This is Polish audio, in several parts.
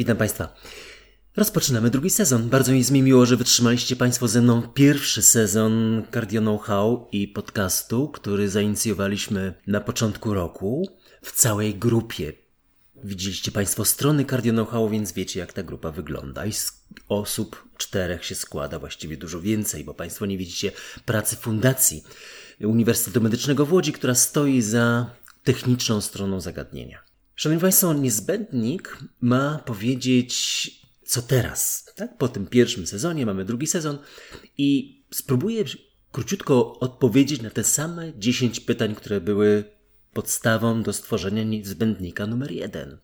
Witam Państwa. Rozpoczynamy drugi sezon. Bardzo jest mi miło, że wytrzymaliście Państwo ze mną pierwszy sezon Cardio Know-how i podcastu, który zainicjowaliśmy na początku roku w całej grupie. Widzieliście Państwo strony Cardio Know-how, więc wiecie jak ta grupa wygląda. I z osób czterech się składa, właściwie dużo więcej, bo Państwo nie widzicie pracy fundacji Uniwersytetu Medycznego w Łodzi, która stoi za techniczną stroną zagadnienia. Szanowni Państwo, niezbędnik ma powiedzieć, co teraz. Tak? Po tym pierwszym sezonie mamy drugi sezon i spróbuję króciutko odpowiedzieć na te same 10 pytań, które były podstawą do stworzenia niezbędnika numer jeden.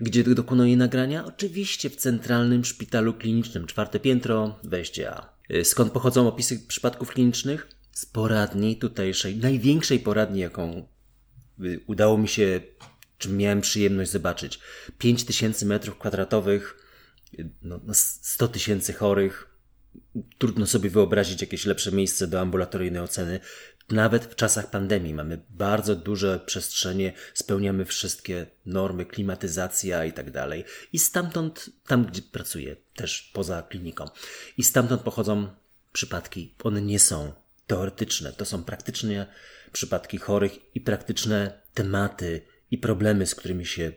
Gdzie dokonuję nagrania? Oczywiście w Centralnym Szpitalu Klinicznym, czwarte piętro, wejście A. Skąd pochodzą opisy przypadków klinicznych? Z poradni tutejszej, największej poradni, jaką y, udało mi się czym miałem przyjemność zobaczyć. 5000 metrów kwadratowych, no, 100 no, tysięcy chorych. Trudno sobie wyobrazić jakieś lepsze miejsce do ambulatoryjnej oceny. Nawet w czasach pandemii mamy bardzo duże przestrzenie, spełniamy wszystkie normy, klimatyzacja i tak dalej. I stamtąd, tam gdzie pracuję, też poza kliniką, i stamtąd pochodzą przypadki. One nie są teoretyczne, to są praktyczne przypadki chorych i praktyczne tematy, i problemy, z którymi się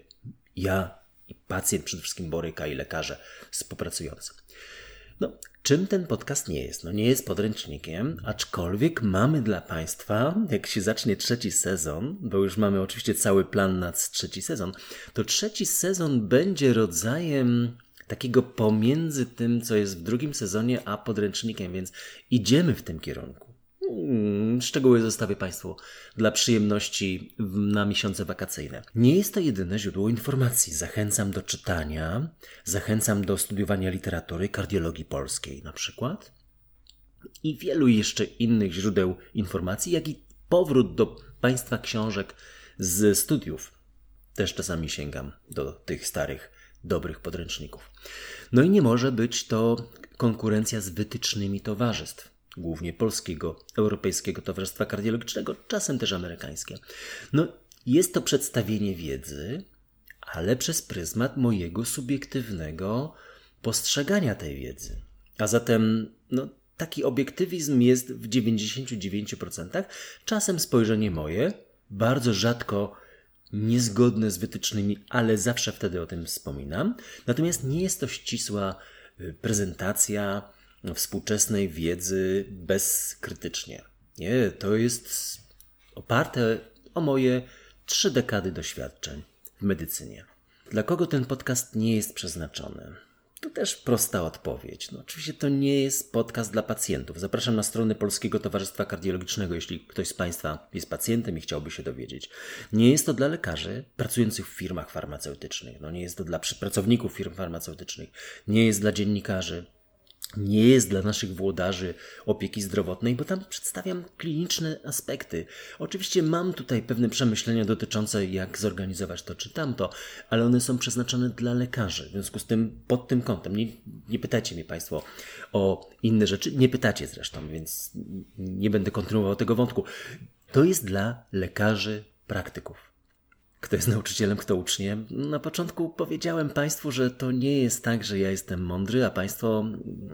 ja i pacjent przede wszystkim boryka i lekarze współpracujący. No, czym ten podcast nie jest? No nie jest podręcznikiem, aczkolwiek mamy dla Państwa, jak się zacznie trzeci sezon, bo już mamy oczywiście cały plan na trzeci sezon, to trzeci sezon będzie rodzajem takiego pomiędzy tym, co jest w drugim sezonie, a podręcznikiem, więc idziemy w tym kierunku. Hmm, szczegóły zostawię Państwu dla przyjemności na miesiące wakacyjne. Nie jest to jedyne źródło informacji. Zachęcam do czytania, zachęcam do studiowania literatury, kardiologii polskiej na przykład i wielu jeszcze innych źródeł informacji, jak i powrót do Państwa książek z studiów. Też czasami sięgam do tych starych, dobrych podręczników. No i nie może być to konkurencja z wytycznymi towarzystw głównie polskiego, Europejskiego Towarzystwa Kardiologicznego, czasem też amerykańskie. No, jest to przedstawienie wiedzy, ale przez pryzmat mojego subiektywnego postrzegania tej wiedzy. A zatem, no, taki obiektywizm jest w 99%, czasem spojrzenie moje, bardzo rzadko niezgodne z wytycznymi, ale zawsze wtedy o tym wspominam. Natomiast nie jest to ścisła y, prezentacja, współczesnej wiedzy bezkrytycznie. Nie, to jest oparte o moje trzy dekady doświadczeń w medycynie. Dla kogo ten podcast nie jest przeznaczony? To też prosta odpowiedź. No, oczywiście to nie jest podcast dla pacjentów. Zapraszam na stronę Polskiego Towarzystwa Kardiologicznego, jeśli ktoś z Państwa jest pacjentem i chciałby się dowiedzieć. Nie jest to dla lekarzy pracujących w firmach farmaceutycznych. No, nie jest to dla pracowników firm farmaceutycznych. Nie jest dla dziennikarzy nie jest dla naszych włodarzy opieki zdrowotnej, bo tam przedstawiam kliniczne aspekty. Oczywiście mam tutaj pewne przemyślenia dotyczące jak zorganizować to czy tamto, ale one są przeznaczone dla lekarzy. W związku z tym pod tym kątem nie, nie pytajcie mnie Państwo o inne rzeczy. Nie pytacie zresztą, więc nie będę kontynuował tego wątku. To jest dla lekarzy praktyków kto jest nauczycielem, kto uczniem. Na początku powiedziałem Państwu, że to nie jest tak, że ja jestem mądry, a Państwo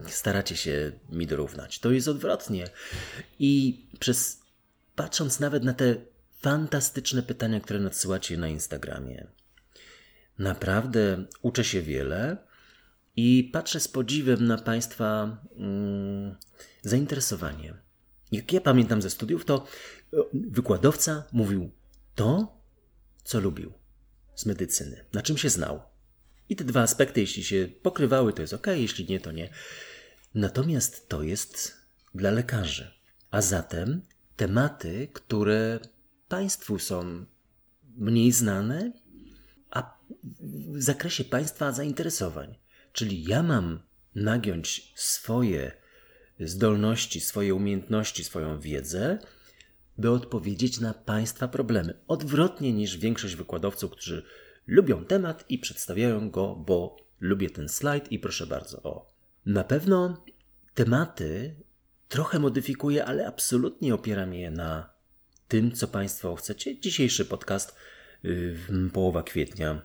staracie się mi dorównać. To jest odwrotnie. I przez patrząc nawet na te fantastyczne pytania, które nadsyłacie na Instagramie, naprawdę uczę się wiele i patrzę z podziwem na Państwa mm, zainteresowanie. Jak ja pamiętam ze studiów, to wykładowca mówił to, co lubił z medycyny, na czym się znał. I te dwa aspekty, jeśli się pokrywały, to jest ok, jeśli nie, to nie. Natomiast to jest dla lekarzy. A zatem tematy, które Państwu są mniej znane, a w zakresie Państwa zainteresowań. Czyli ja mam nagiąć swoje zdolności, swoje umiejętności, swoją wiedzę by odpowiedzieć na Państwa problemy. Odwrotnie niż większość wykładowców, którzy lubią temat i przedstawiają go, bo lubię ten slajd i proszę bardzo o. Na pewno tematy trochę modyfikuję, ale absolutnie opieram je na tym, co Państwo chcecie. Dzisiejszy podcast, yy, połowa kwietnia,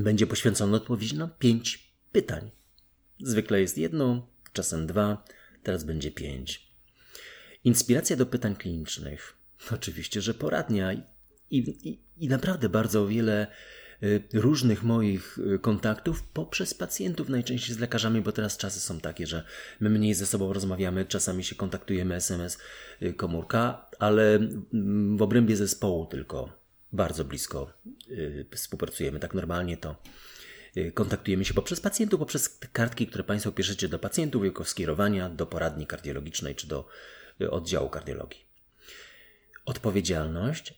będzie poświęcona odpowiedzi na pięć pytań. Zwykle jest jedno, czasem dwa, teraz będzie pięć. Inspiracja do pytań klinicznych. Oczywiście, że poradnia i, i, i naprawdę bardzo wiele y, różnych moich y, kontaktów poprzez pacjentów, najczęściej z lekarzami, bo teraz czasy są takie, że my mniej ze sobą rozmawiamy, czasami się kontaktujemy SMS, y, komórka, ale w obrębie zespołu tylko bardzo blisko współpracujemy. Tak normalnie to kontaktujemy się poprzez pacjentów, poprzez kartki, które Państwo piszecie do pacjentów jako skierowania do poradni kardiologicznej czy do oddziału kardiologii. Odpowiedzialność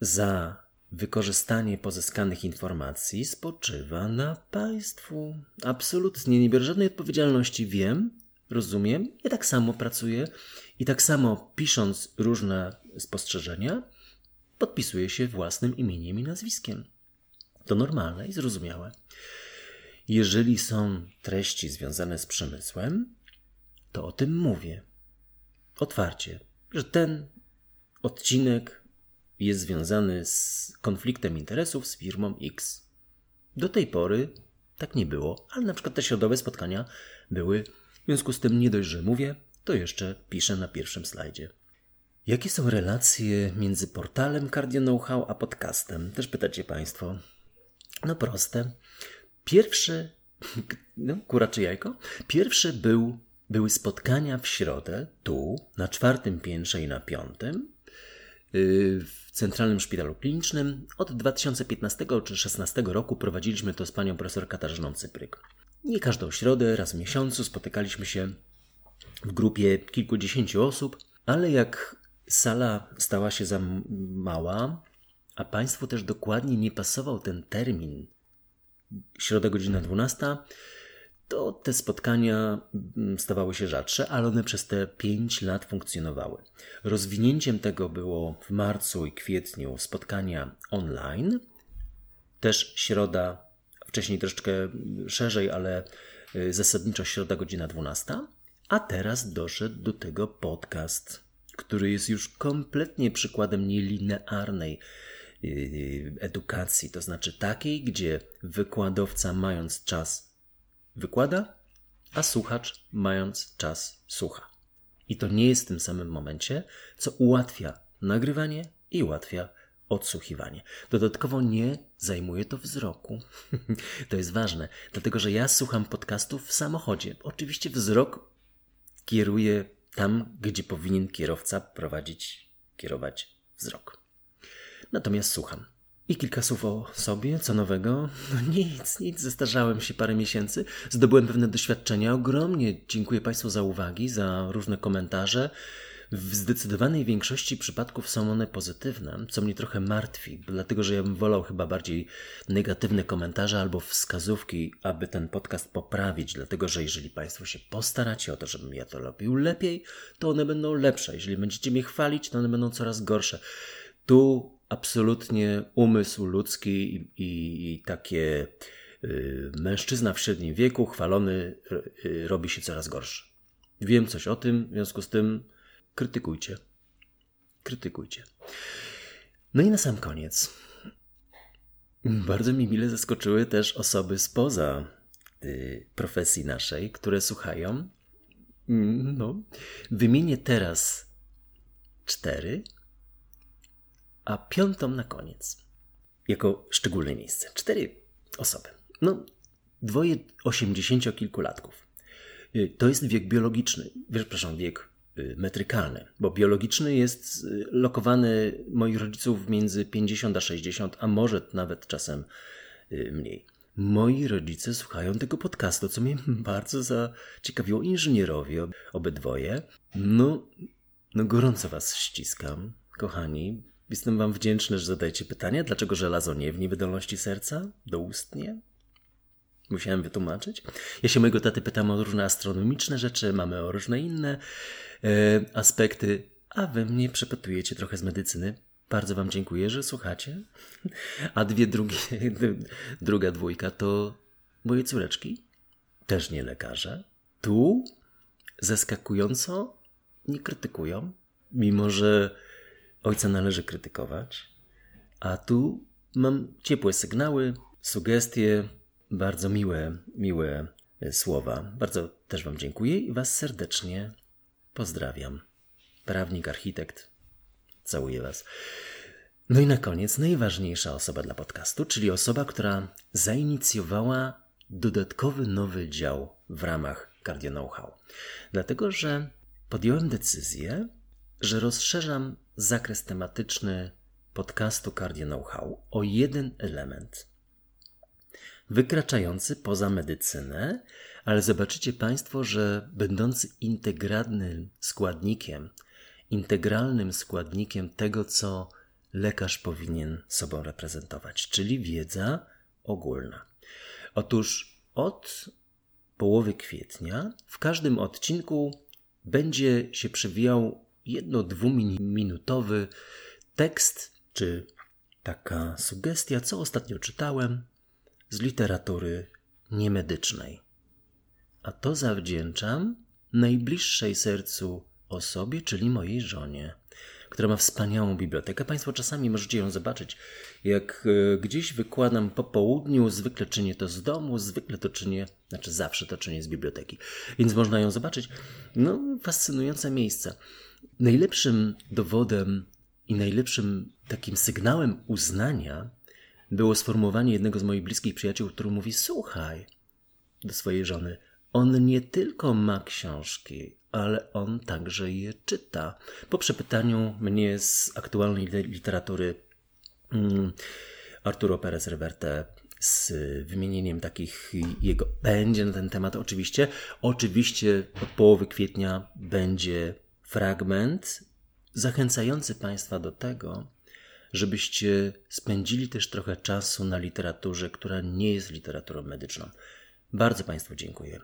za wykorzystanie pozyskanych informacji spoczywa na państwu. Absolutnie nie biorę żadnej odpowiedzialności. Wiem, rozumiem, ja tak samo pracuję i tak samo pisząc różne spostrzeżenia, podpisuję się własnym imieniem i nazwiskiem. To normalne i zrozumiałe. Jeżeli są treści związane z przemysłem, to o tym mówię otwarcie, że ten odcinek jest związany z konfliktem interesów z firmą X. Do tej pory tak nie było, ale na przykład te środowe spotkania były. W związku z tym nie dość, że mówię, to jeszcze piszę na pierwszym slajdzie. Jakie są relacje między portalem Cardio Know-how a podcastem? Też pytacie Państwo. No proste. Pierwsze, no kura czy jajko? Pierwsze był były spotkania w środę, tu, na czwartym piętrze i na piątym, y, w Centralnym Szpitalu Klinicznym. Od 2015 czy 2016 roku prowadziliśmy to z panią profesor Katarzyną Cypryk. Nie każdą środę, raz w miesiącu spotykaliśmy się w grupie kilkudziesięciu osób, ale jak sala stała się za mała, a Państwu też dokładnie nie pasował ten termin, środa godzina 12, to te spotkania mm, stawały się rzadsze, ale one przez te 5 lat funkcjonowały. Rozwinięciem tego było w marcu i kwietniu spotkania online, też środa, wcześniej troszeczkę szerzej, ale y, zasadniczo środa godzina 12, a teraz doszedł do tego podcast, który jest już kompletnie przykładem nielinearnej y, edukacji, to znaczy takiej, gdzie wykładowca, mając czas wykłada, a słuchacz, mając czas, słucha. I to nie jest w tym samym momencie, co ułatwia nagrywanie i ułatwia odsłuchiwanie. Dodatkowo nie zajmuje to wzroku. to jest ważne, dlatego że ja słucham podcastów w samochodzie. Oczywiście wzrok kieruje tam, gdzie powinien kierowca prowadzić, kierować wzrok. Natomiast słucham. I kilka słów o sobie, co nowego? No nic, nic, zestarzałem się parę miesięcy, zdobyłem pewne doświadczenia. Ogromnie dziękuję Państwu za uwagi, za różne komentarze. W zdecydowanej większości przypadków są one pozytywne, co mnie trochę martwi, dlatego że ja bym wolał chyba bardziej negatywne komentarze albo wskazówki, aby ten podcast poprawić, dlatego że jeżeli Państwo się postaracie o to, żebym ja to robił lepiej, to one będą lepsze. Jeżeli będziecie mnie chwalić, to one będą coraz gorsze. Tu absolutnie umysł ludzki i, i, i takie y, mężczyzna w średnim wieku, chwalony, y, robi się coraz gorszy. Wiem coś o tym, w związku z tym krytykujcie. Krytykujcie. No i na sam koniec. Bardzo mi mile zaskoczyły też osoby spoza y, profesji naszej, które słuchają. Mm, no, wymienię teraz cztery, a piątą na koniec. Jako szczególne miejsce. Cztery osoby. No, dwoje osiemdziesięciokilkulatków. Y, to jest wiek biologiczny, przepraszam, wiek y, metrykalny, bo biologiczny jest y, lokowany moich rodziców między 50 a 60, a może nawet czasem mniej. Moi rodzice słuchają tego podcastu, co mnie bardzo zaciekawiło. Inżynierowie, obydwoje. No, no gorąco was ściskam, kochani. Jestem Wam wdzięczny, że zadajecie pytanie, dlaczego żelazo nie w niewydolności serca? Doustnie? Musiałem wytłumaczyć. Ja się mojego taty pytam o różne astronomiczne rzeczy, mamy o różne inne e, aspekty, a Wy mnie przepytujecie trochę z medycyny. Bardzo Wam dziękuję, że słuchacie. A dwie drugie, druga dwójka to moje córeczki, też nie lekarze. Tu zaskakująco nie krytykują, mimo że Ojca należy krytykować, a tu mam ciepłe sygnały sugestie, bardzo miłe, miłe słowa. Bardzo też Wam dziękuję i Was serdecznie pozdrawiam. Prawnik, architekt, całuję Was. No i na koniec najważniejsza osoba dla podcastu, czyli osoba, która zainicjowała dodatkowy nowy dział w ramach Cardio Know-how. Dlatego, że podjąłem decyzję, że rozszerzam zakres tematyczny podcastu Cardio Know-how o jeden element, wykraczający poza medycynę, ale zobaczycie Państwo, że będący integralnym składnikiem, integralnym składnikiem tego, co lekarz powinien sobą reprezentować, czyli wiedza ogólna. Otóż od połowy kwietnia w każdym odcinku będzie się przewijał jedno-dwuminutowy tekst czy taka sugestia, co ostatnio czytałem z literatury niemedycznej. A to zawdzięczam najbliższej sercu osobie, czyli mojej żonie która ma wspaniałą bibliotekę. Państwo czasami możecie ją zobaczyć, jak e, gdzieś wykładam po południu, zwykle czynię to z domu, zwykle to czynię, znaczy zawsze to czynię z biblioteki, więc można ją zobaczyć. No, fascynujące miejsce. Najlepszym dowodem i najlepszym takim sygnałem uznania było sformułowanie jednego z moich bliskich przyjaciół, który mówi: Słuchaj do swojej żony, on nie tylko ma książki, ale on także je czyta. Po przepytaniu mnie z aktualnej literatury mm, Arturo Perez Reverte z wymienieniem takich jego będzie na ten temat oczywiście. Oczywiście od połowy kwietnia będzie fragment zachęcający Państwa do tego, żebyście spędzili też trochę czasu na literaturze, która nie jest literaturą medyczną. Bardzo Państwu dziękuję.